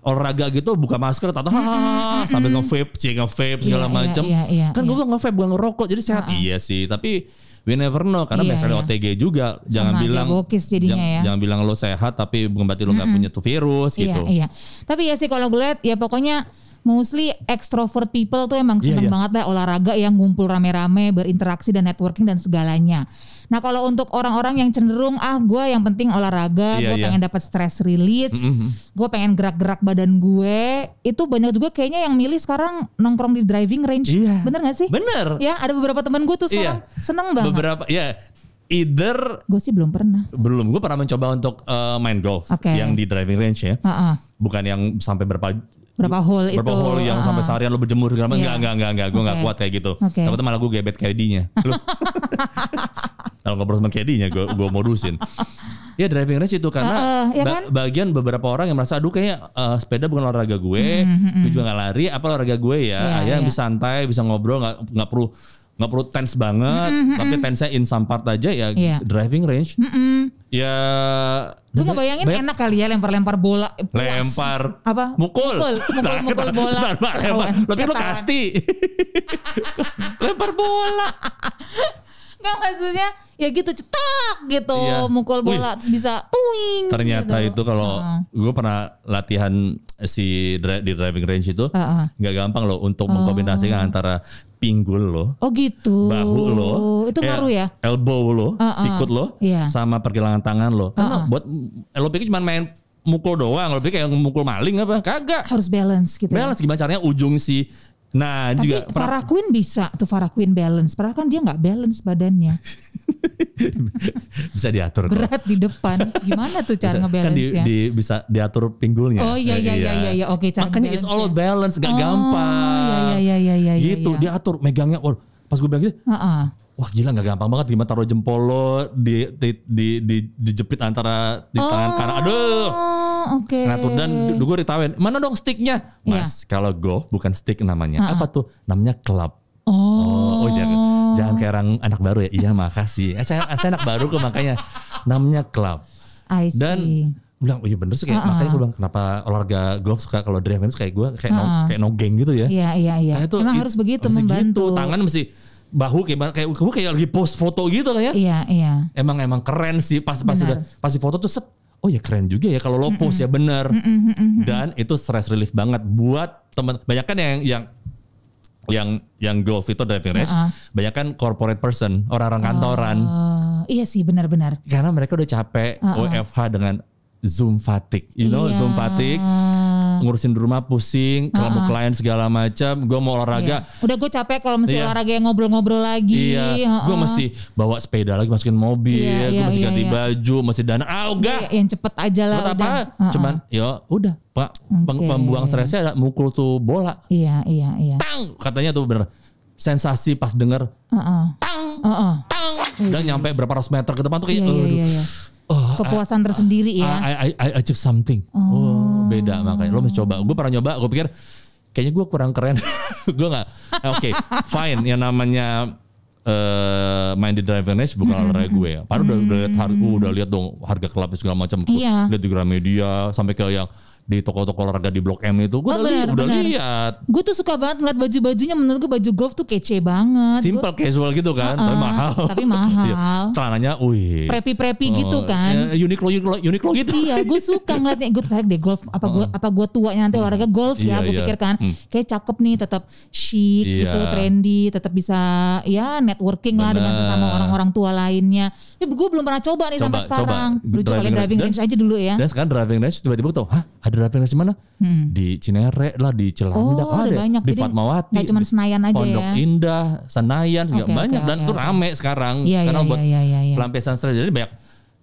olahraga gitu buka masker atau hahaha sambil nge-vape, cie nge-vape segala Iya, iya, macam. iya, iya, kan iya. gue nge-vape bukan ngerokok jadi sehat. Iya sih, tapi we never know karena Iya, sekali iya. OTG juga. Jangan Sama bilang jadinya jangan, ya. jangan bilang lo sehat tapi bukan berarti lo nggak punya tuh virus gitu. Iya, iya. Tapi ya sih kalau gue lihat ya pokoknya mostly extrovert people tuh emang Iya, seneng iya. banget lah olahraga yang ngumpul rame-rame, berinteraksi dan networking dan segalanya. Nah kalau untuk orang-orang yang cenderung ah gue yang penting olahraga, Iya, gue iya. pengen dapat stress release, gue pengen gerak-gerak badan gue, itu banyak juga kayaknya yang milih sekarang nongkrong di driving range. Iya. Bener gak sih? Bener. Ya ada beberapa temen gue tuh sekarang Iya. seneng banget. Beberapa ya either Gue sih belum pernah. belum gue pernah mencoba untuk eh, main golf Oke. yang di driving range ya. Heeh. Bukan yang sampai berapa Berapa hole itu? berapa hole yang sampai Heeh. seharian lo berjemur segala macam. Iya. Enggak, enggak, enggak, enggak. Gue enggak Oke. kuat kayak gitu. Oke. Takutnya malah gue gebet KD-nya. Lu. *laughs* Kalau ngobrol sama KD-nya gue gue modusin. Ya driving range itu karena ya ba- kan? bagian beberapa orang yang merasa aduh kayaknya eh, sepeda bukan olahraga gue, gue juga nggak lari, apa olahraga gue ya? Hmm, Iya, Akhirnya iya. bisa santai, bisa ngobrol, nggak nggak perlu nggak perlu tense banget, tapi tense-nya in some part aja ya Hmm, Iya. driving range. Ya Gue ngebayangin banyak- enak kali ya lempar-lempar bola. Puas. lempar Apa? mukul Mukul, mukul, mukul bola. Bentar, Mbak, lempar Ketahuan, tapi lu ketahuan. kasti *laughs* lempar bola Gak maksudnya ya gitu cetak gitu Iya. mukul Wih. bola terus bisa tuing. ternyata gitu. itu kalau gue pernah latihan si dri- di driving range itu nggak gampang loh untuk mengkombinasikan antara pinggul lo Oh gitu. bahu lo Itu ngaruh ya? elbow lo sikut lo Iya. sama pergelangan tangan lo karena buat lo pikir cuma main mukul doang lo pikir kayak mukul maling apa kagak Harus balance gitu ya. balance gimana caranya ujung si nah Tapi juga Farah Queen bisa tuh Farah Queen balance. Padahal kan dia nggak balance badannya. *laughs* bisa diatur kok. Berat di depan. Gimana tuh cara ngebalance kan di, ya? di- bisa diatur pinggulnya. Oh, iya, iya, iya, iya, iya. Oke, cara Makanya it's all balance, gak Oh, gampang. Iya, iya, iya, iya, iya, Gitu, iya. diatur, megangnya. Wah, pas gue bilang gitu, Heeh. wah gila gak gampang banget gimana taruh jempol lo di, di, di, di, dijepit antara di tangan kanan. Aduh. Oh, oke. Ngatur dan gue ditawain, mana dong sticknya? Mas, Iya. kalau golf bukan stick namanya. Apa tuh? Namanya club. Oh. Oh, jangan, jangan kayak orang anak baru ya. Iya makasih. Eh, saya, saya anak baru kok makanya. Namanya club. I see. Dan bilang, oh iya bener sih kayak makanya gue bilang kenapa olahraga golf suka kalau driving kayak gue kayak no, kayak no geng gitu ya. Iya, iya, iya. Karena itu Emang it- harus begitu mesti membantu. Gitu. Tangan mesti bahu kayak kayak gue kayak lagi post foto gitu ya. Iya, iya. Emang emang keren sih pas pas Benar. udah pas di foto tuh set. Oh ya keren juga ya kalau lo post ya bener. Dan itu stress relief banget buat teman. Banyak kan yang yang yang yang golf itu driving range, banyak kan corporate person, orang-orang kantoran. Eh, iya sih benar-benar. Karena mereka udah capek WFH dengan Zoom fatigue. You know, Iya. Zoom fatigue. Ngurusin di rumah pusing, ketemu klien segala macam. Gue mau olahraga. Iya. Udah gue capek kalau mesti Iya. olahraga yang ngobrol-ngobrol lagi. Iya, gue mesti bawa sepeda lagi masukin mobil, Iya, gue iya, mesti iya, ganti iya. baju, mesti dana. Ah, enggak. Iya, yang cepet aja lah Cepet apa? Cuman ya udah, Pak. Oke. Pembuang stresnya ada mukul tuh bola. Iya, iya, iya. Tang, katanya tuh bener. Sensasi pas denger Heeh. tang, Heeh. tang. Dan nyampe berapa ratus meter ke depan tuh kayak Iya, iya, aduh. iya, iya. Oh, Kepuasan tersendiri ya. I, I, I achieve something. Oh. beda makanya. Lo mesti coba. Gue pernah nyoba. Gue pikir kayaknya gue kurang keren. *laughs* gue nggak. eh, Oke, fine. Yang namanya eh main di driving range bukan olahraga gue ya. Padahal udah, udah lihat harga, udah lihat dong harga klub segala macam. Iya. Lihat di Gramedia sampai ke yang di toko-toko olahraga di Blok M itu gue Oh, udah, li- lihat Gue tuh suka banget ngeliat baju-bajunya menurut gue baju golf tuh kece banget. simple casual gitu kan tapi Uh-uh, mahal tapi *laughs* mahal. Iya, celananya wih Preppy-preppy gitu Oh, kan. ya, Uniqlo Uniqlo Uniqlo gitu Iya, gue suka *laughs* ngeliatnya. Gue tertarik deh golf. Apa gue apa gue tuanya nanti olahraga golf ya? Iya, Gue iya. pikir kan, kayak cakep nih, tetap chic Iya. gitu, trendy, tetap bisa ya networking lah dengan Bener. sesama orang-orang tua lainnya. Tapi gue belum pernah coba nih sampai Coba, sekarang. coba. Lucu kali Driving range. range aja dulu ya. dan sekarang driving range tiba-tiba tuh hah ada range di mana di Cinere lah di Cilandak Oh, ada banyak. di Jadi Fatmawati Senayan aja Pondok ya. Indah Senayan oke, banyak dan oke, itu oke. rame sekarang Iya, karena iya, buat iya, iya, iya. pelampiasan stres jadi banyak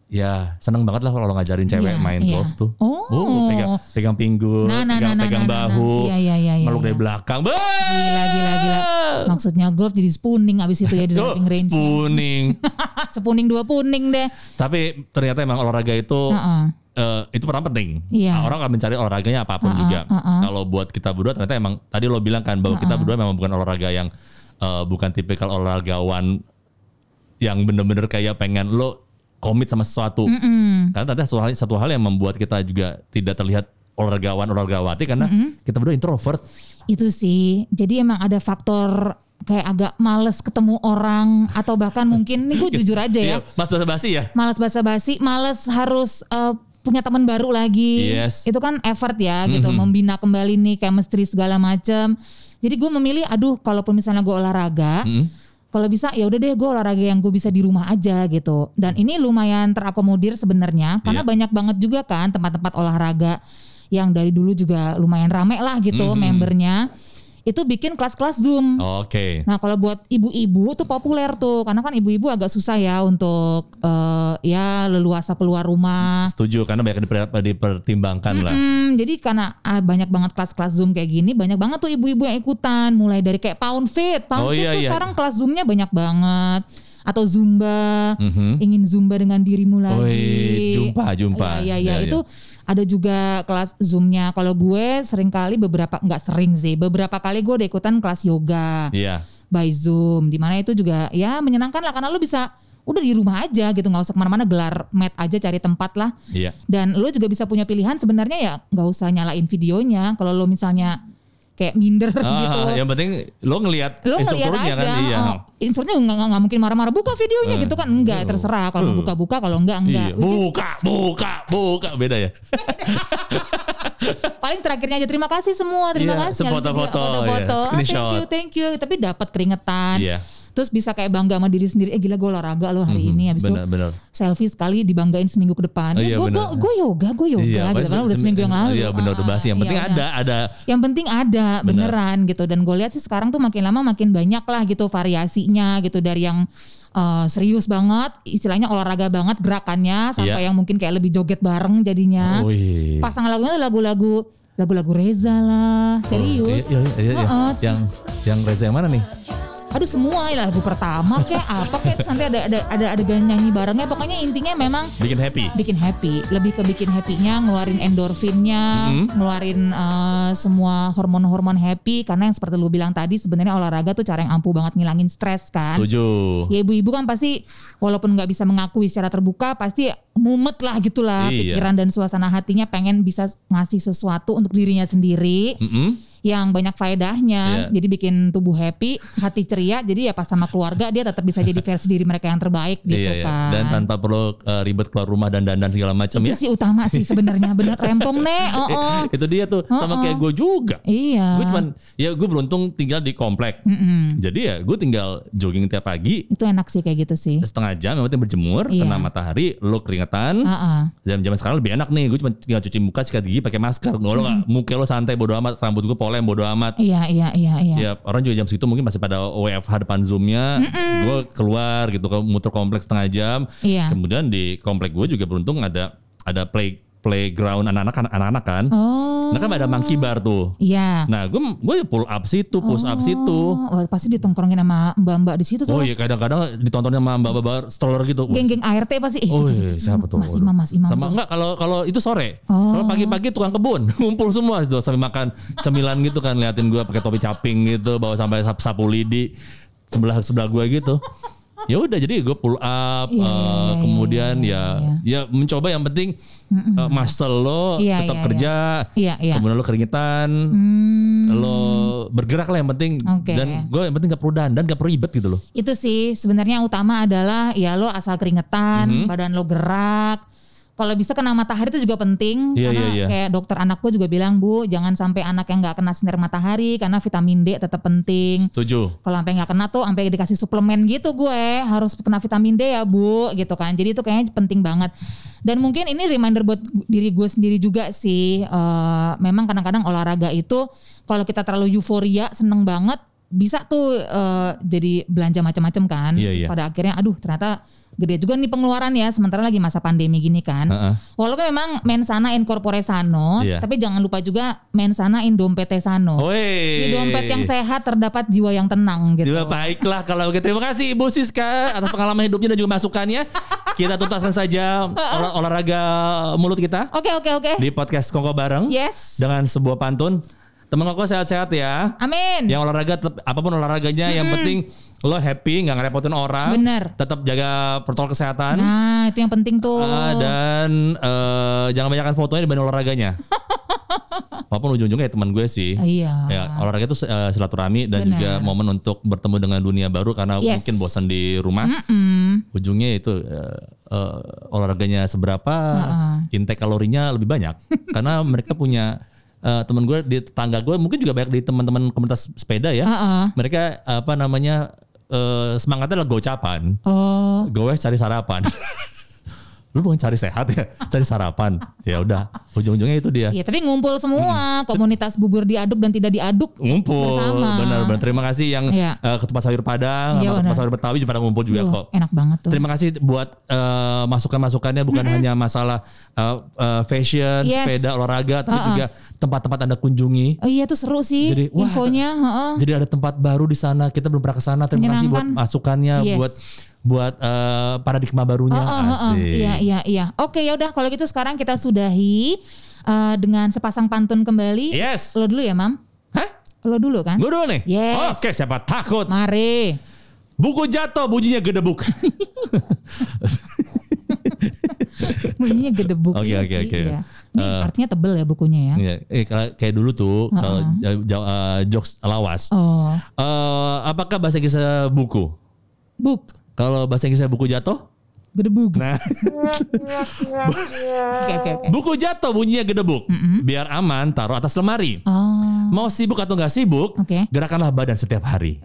ya seneng banget lah kalau ngajarin cewek Iya, main iya. golf tuh Oh. Uh, pegang pegang pinggul Nah, nah, pegang, nah, nah, pegang nah, nah, nah. bahu Iya, iya, iya, iya, meluk dari iya. belakang Bah! Gila, gila, gila. Maksudnya golf jadi spooning abis itu ya di driving range. spooning *laughs* Sepuning dua puning deh. tapi ternyata emang olahraga itu Heeh. Eh, itu peran penting. Iya. Nah, Orang akan mencari olahraganya apa pun juga. Kalau buat kita berdua ternyata emang tadi lo bilang kan bahwa kita berdua memang bukan olahraga yang eh, bukan tipikal olahragawan yang bener-bener kayak pengen lo komit sama sesuatu. Karena ternyata satu hal, satu hal yang membuat kita juga tidak terlihat olahragawan olahragawati karena kita berdua introvert. Itu sih. Jadi emang ada faktor kayak agak males ketemu orang atau bahkan mungkin ini gue *laughs* jujur aja ya. Iya, Mas basa basi ya. Males basa-basi, males harus eh, punya teman baru lagi. Yes. Itu kan effort ya gitu, membina kembali nih chemistry segala macam. Jadi gue memilih aduh kalaupun misalnya gue olahraga, kalau bisa ya udah deh gue olahraga yang gue bisa di rumah aja gitu. Dan ini lumayan terakomodir sebenarnya karena Iya. banyak banget juga kan tempat-tempat olahraga yang dari dulu juga lumayan rame lah gitu membernya. Itu bikin kelas-kelas Zoom. Oke. Nah kalau buat ibu-ibu tuh populer tuh karena kan ibu-ibu agak susah ya untuk eh, ya leluasa keluar rumah. Setuju karena banyak diper- dipertimbangkan lah. Hmm, jadi karena ah, banyak banget kelas-kelas Zoom kayak gini, banyak banget tuh ibu-ibu yang ikutan, mulai dari kayak Pound Fit. Pound Oh, Fit iya, tuh iya. sekarang kelas Zoomnya banyak banget. Atau Zumba, ingin Zumba dengan dirimu lagi. Wih, jumpa, jumpa. Iya, iya, Iya, iya. iya. Itu ada juga kelas Zoomnya. Kalau gue sering kali beberapa, nggak sering sih, beberapa kali gue udah ikutan kelas yoga Iya. by Zoom. Di mana itu juga ya menyenangkan lah karena lu bisa udah di rumah aja gitu nggak usah ke mana-mana gelar mat aja cari tempat lah Iya. dan lo juga bisa punya pilihan sebenarnya ya nggak usah nyalain videonya kalau lo misalnya kayak minder *laughs* Ah, gitu yang penting lo ngelihat lo instrukturnya aja kan? iya. oh, instrukturnya nggak nggak- nggak mungkin marah-marah buka videonya gitu kan? Enggak terserah. Kalau mau buka-buka kalau enggak enggak Iya. Buka, buka, buka. Beda ya. *laughs* paling terakhirnya aja terima kasih semua. Terima Iya, kasih. Video, foto-foto iya, Ah, thank you thank you. Tapi dapat keringetan. Iya. Terus bisa kayak bangga sama diri sendiri eh gila gue olahraga lo hari ini habis itu selfie sekali dibanggain seminggu ke depan Oh, iya, gue gue yoga gue yoga gitu pasti padahal udah sem- seminggu yang lalu Iya, benar udah Ah, bahas. Yang iya, penting udah. ada, ada. Yang penting ada beneran gitu dan gue lihat sih sekarang tuh makin lama makin banyak lah gitu variasinya gitu dari yang eh, serius banget istilahnya olahraga banget gerakannya sampai Iya. yang mungkin kayak lebih joget bareng jadinya. Wih. Pasangan lagunya tuh lagu-lagu lagu-lagu Reza lah serius. Iya, iya, iya, iya. Heeh, Yang yang Reza yang mana nih? Aduh semua ya lagu pertama kayak apa kayak terus nanti ada ada ada adegan nyanyi barengnya pokoknya intinya memang Bikin happy. bikin happy lebih ke bikin happynya ngeluarin endorfinnya ngeluarin eh, semua hormon-hormon happy karena yang seperti lu bilang tadi sebenarnya olahraga tuh cara yang ampuh banget ngilangin stres kan Setuju. ya ibu-ibu kan pasti walaupun nggak bisa mengakui secara terbuka pasti mumet lah gitulah Iya. pikiran dan suasana hatinya pengen bisa ngasih sesuatu untuk dirinya sendiri Mm-mm. Yang banyak faedahnya Iya. jadi bikin tubuh happy hati ceria jadi ya pas sama keluarga dia tetap bisa jadi versi diri mereka yang terbaik gitu Iya, iya. kan Dan tanpa perlu eh, ribet keluar rumah dan dandan segala macam itu ya. sih utama sih sebenarnya bener rempong nek *laughs* oh, oh. itu dia tuh sama kayak gue juga. iya Gue cuman ya gue beruntung tinggal di komplek. Jadi ya gue tinggal jogging tiap pagi itu enak sih kayak gitu sih setengah jam yang penting berjemur Iya. kena matahari lo keringetan Heeh. jam zaman sekarang lebih enak nih gue cuma tinggal cuci muka sikat gigi pakai masker lo nggak muka lo santai bodo amat rambut gue polem bodo amat. Iya iya iya iya. Ya orang juga jam segitu mungkin masih pada WFH depan zoomnya. Gue keluar gitu ke muter kompleks setengah jam. Iya. kemudian di komplek gue juga beruntung ada ada play playground anak-anak anak-anak kan oh nah kan ada monkey bar tuh iya nah gue gue pull up situ push up situ Oh, wah, pasti ditongkrongin sama mbak-mbak di situ tuh. oh iya kadang-kadang ditonton sama mbak-mbak stroller gitu Geng-geng ART pasti. Eh, Oh iya, siapa tuh? Mas Imam, Mas Imam. Sama enggak kalau kalau itu sore. Oh. Kalau pagi-pagi tukang kebun *laughs* ngumpul semua tuh sambil makan cemilan gitu kan liatin gua pakai topi caping gitu bawa sampai sap- sapu lidi sebelah sebelah gua gitu. Ya udah jadi gue pull up Iya, eh, iya, iya, kemudian iya, ya ya mencoba yang penting eh, muscle lo Iya, tetap iya, kerja Iya, iya. kemudian lo keringetan Hmm, lo bergerak lah yang penting Oke. dan gue yang penting gak perlu dandan gak perlu ribet gitu loh itu sih sebenarnya utama adalah ya lo asal keringetan, Mhm. badan lo gerak. Kalau bisa kena matahari itu juga penting Iya, karena iya, iya. kayak dokter anakku juga bilang bu jangan sampai anak yang nggak kena sinar matahari karena vitamin D tetap penting. setuju Kalau sampai nggak kena tuh sampai dikasih suplemen gitu gue harus kena vitamin D ya bu gitu kan. Jadi itu kayaknya penting banget. Dan mungkin ini reminder buat diri gue sendiri juga sih. Eh, memang kadang-kadang olahraga itu kalau kita terlalu euforia seneng banget bisa tuh eh, jadi belanja macam-macam kan. Iya, Terus iya. pada akhirnya aduh ternyata gede juga nih pengeluaran ya sementara lagi masa pandemi gini kan. Heeh. Walaupun memang mens sana in corpore sano, Iya. tapi jangan lupa juga mens sana in dompete sano. Di dompet yang sehat terdapat jiwa yang tenang gitu. Juga baiklah kalau begitu. Terima kasih Ibu Siska atas pengalaman hidupnya dan juga masukannya. Kita tuntaskan saja olah- olahraga mulut kita Oke oke oke. di podcast Kongko bareng Yes. dengan sebuah pantun. Teman Kongko sehat-sehat ya. Amin. Yang olahraga tetap apa pun olahraganya yang penting lo happy nggak ngerepotin orang. Bener. Tetap jaga protokol kesehatan. Nah itu yang penting tuh. Ah, dan eh, jangan banyakkan fotonya dibanding olahraganya. *laughs* Walaupun ujung-ujungnya ya teman gue sih. Iya. Ya, olahraga itu eh, silaturahmi dan Benar. juga momen untuk bertemu dengan dunia baru karena Yes. mungkin bosan di rumah. Mm-mm. Ujungnya itu eh, eh, olahraganya seberapa, intake kalorinya lebih banyak. *laughs* karena mereka punya eh, teman gue di tetangga gue mungkin juga banyak di teman-teman komunitas sepeda ya. Heeh. Mereka apa namanya eh, semangatnya adalah gocapan. Oh. Gue cari sarapan. *laughs* Lu bukan cari sehat ya, *laughs* cari sarapan. Ya udah, ujung-ujungnya itu dia. Iya tapi ngumpul semua komunitas bubur diaduk dan tidak diaduk ngumpul bersama. benar-benar terima kasih yang Iya. eh, ketupat sayur padang Iya, sama ketupat benar. sayur betawi juga pada ngumpul juga Duh, kok enak banget tuh. terima kasih buat eh, masukan-masukannya bukan hanya masalah eh, eh, fashion Yes. sepeda olahraga tapi Uh-uh. juga tempat-tempat anda kunjungi Oh iya tuh seru sih Jadi, wah, infonya. heeh. jadi ada tempat baru di sana kita belum pernah ke sana terima kasih buat masukannya Yes. buat buat eh, paradigma barunya Oh, oh, oh, oh. Iya iya iya. Oke ya udah kalau gitu sekarang kita sudahi eh, dengan sepasang pantun kembali. yes Lo dulu ya, Mam. hah Lo dulu kan? gue dulu nih Yes. oke siapa takut Mari. buku jatuh bunyinya gedebuk *laughs* Bunyinya gedebuk Oke, iya oke, oke. iya. Ini Eh. artinya tebel ya bukunya ya. Iya, eh, kalau kayak dulu tuh kalau ja- ja- eh, jokes lawas. Oh, Eh, apakah bahasa Inggrisnya buku? book. Kalau bahasa Inggrisnya buku jatuh? Gedebuk. Nah, Oke oke oke. buku jatuh bunyinya gedebuk. Biar aman taruh atas lemari. Oh. Mau sibuk atau nggak sibuk, Oke. gerakanlah badan setiap hari.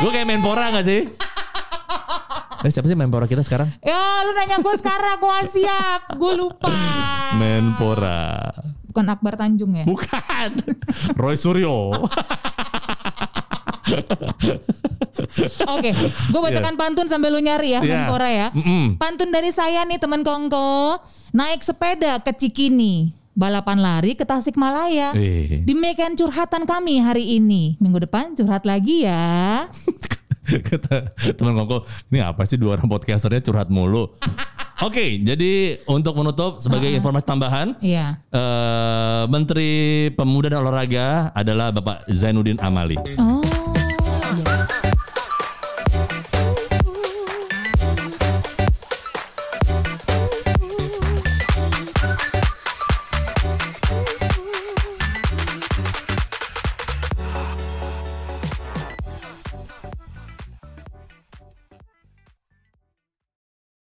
Gue kayak menpora gak sih? Eh, siapa sih menpora kita sekarang? Ya lu nanya gue sekarang gue siap. Gue lupa. Menpora. Bukan Akbar Tanjung ya? Bukan. Roy Suryo. *laughs* Oke, gue bacakan pantun sambil lu nyari ya, Iya. Menpora ya. Mm-mm. Pantun dari saya nih teman Kongko. Naik sepeda ke Cikini. Balapan lari ke Tasikmalaya. Eh. Demikian curhatan kami hari ini. Minggu depan curhat lagi ya. *laughs* Kata teman kongko, ini apa sih dua orang podcasternya curhat mulu. *laughs* Oke, jadi untuk menutup sebagai informasi tambahan, Iya. eh, Menteri Pemuda dan Olahraga adalah Bapak Zainuddin Amali. Oh.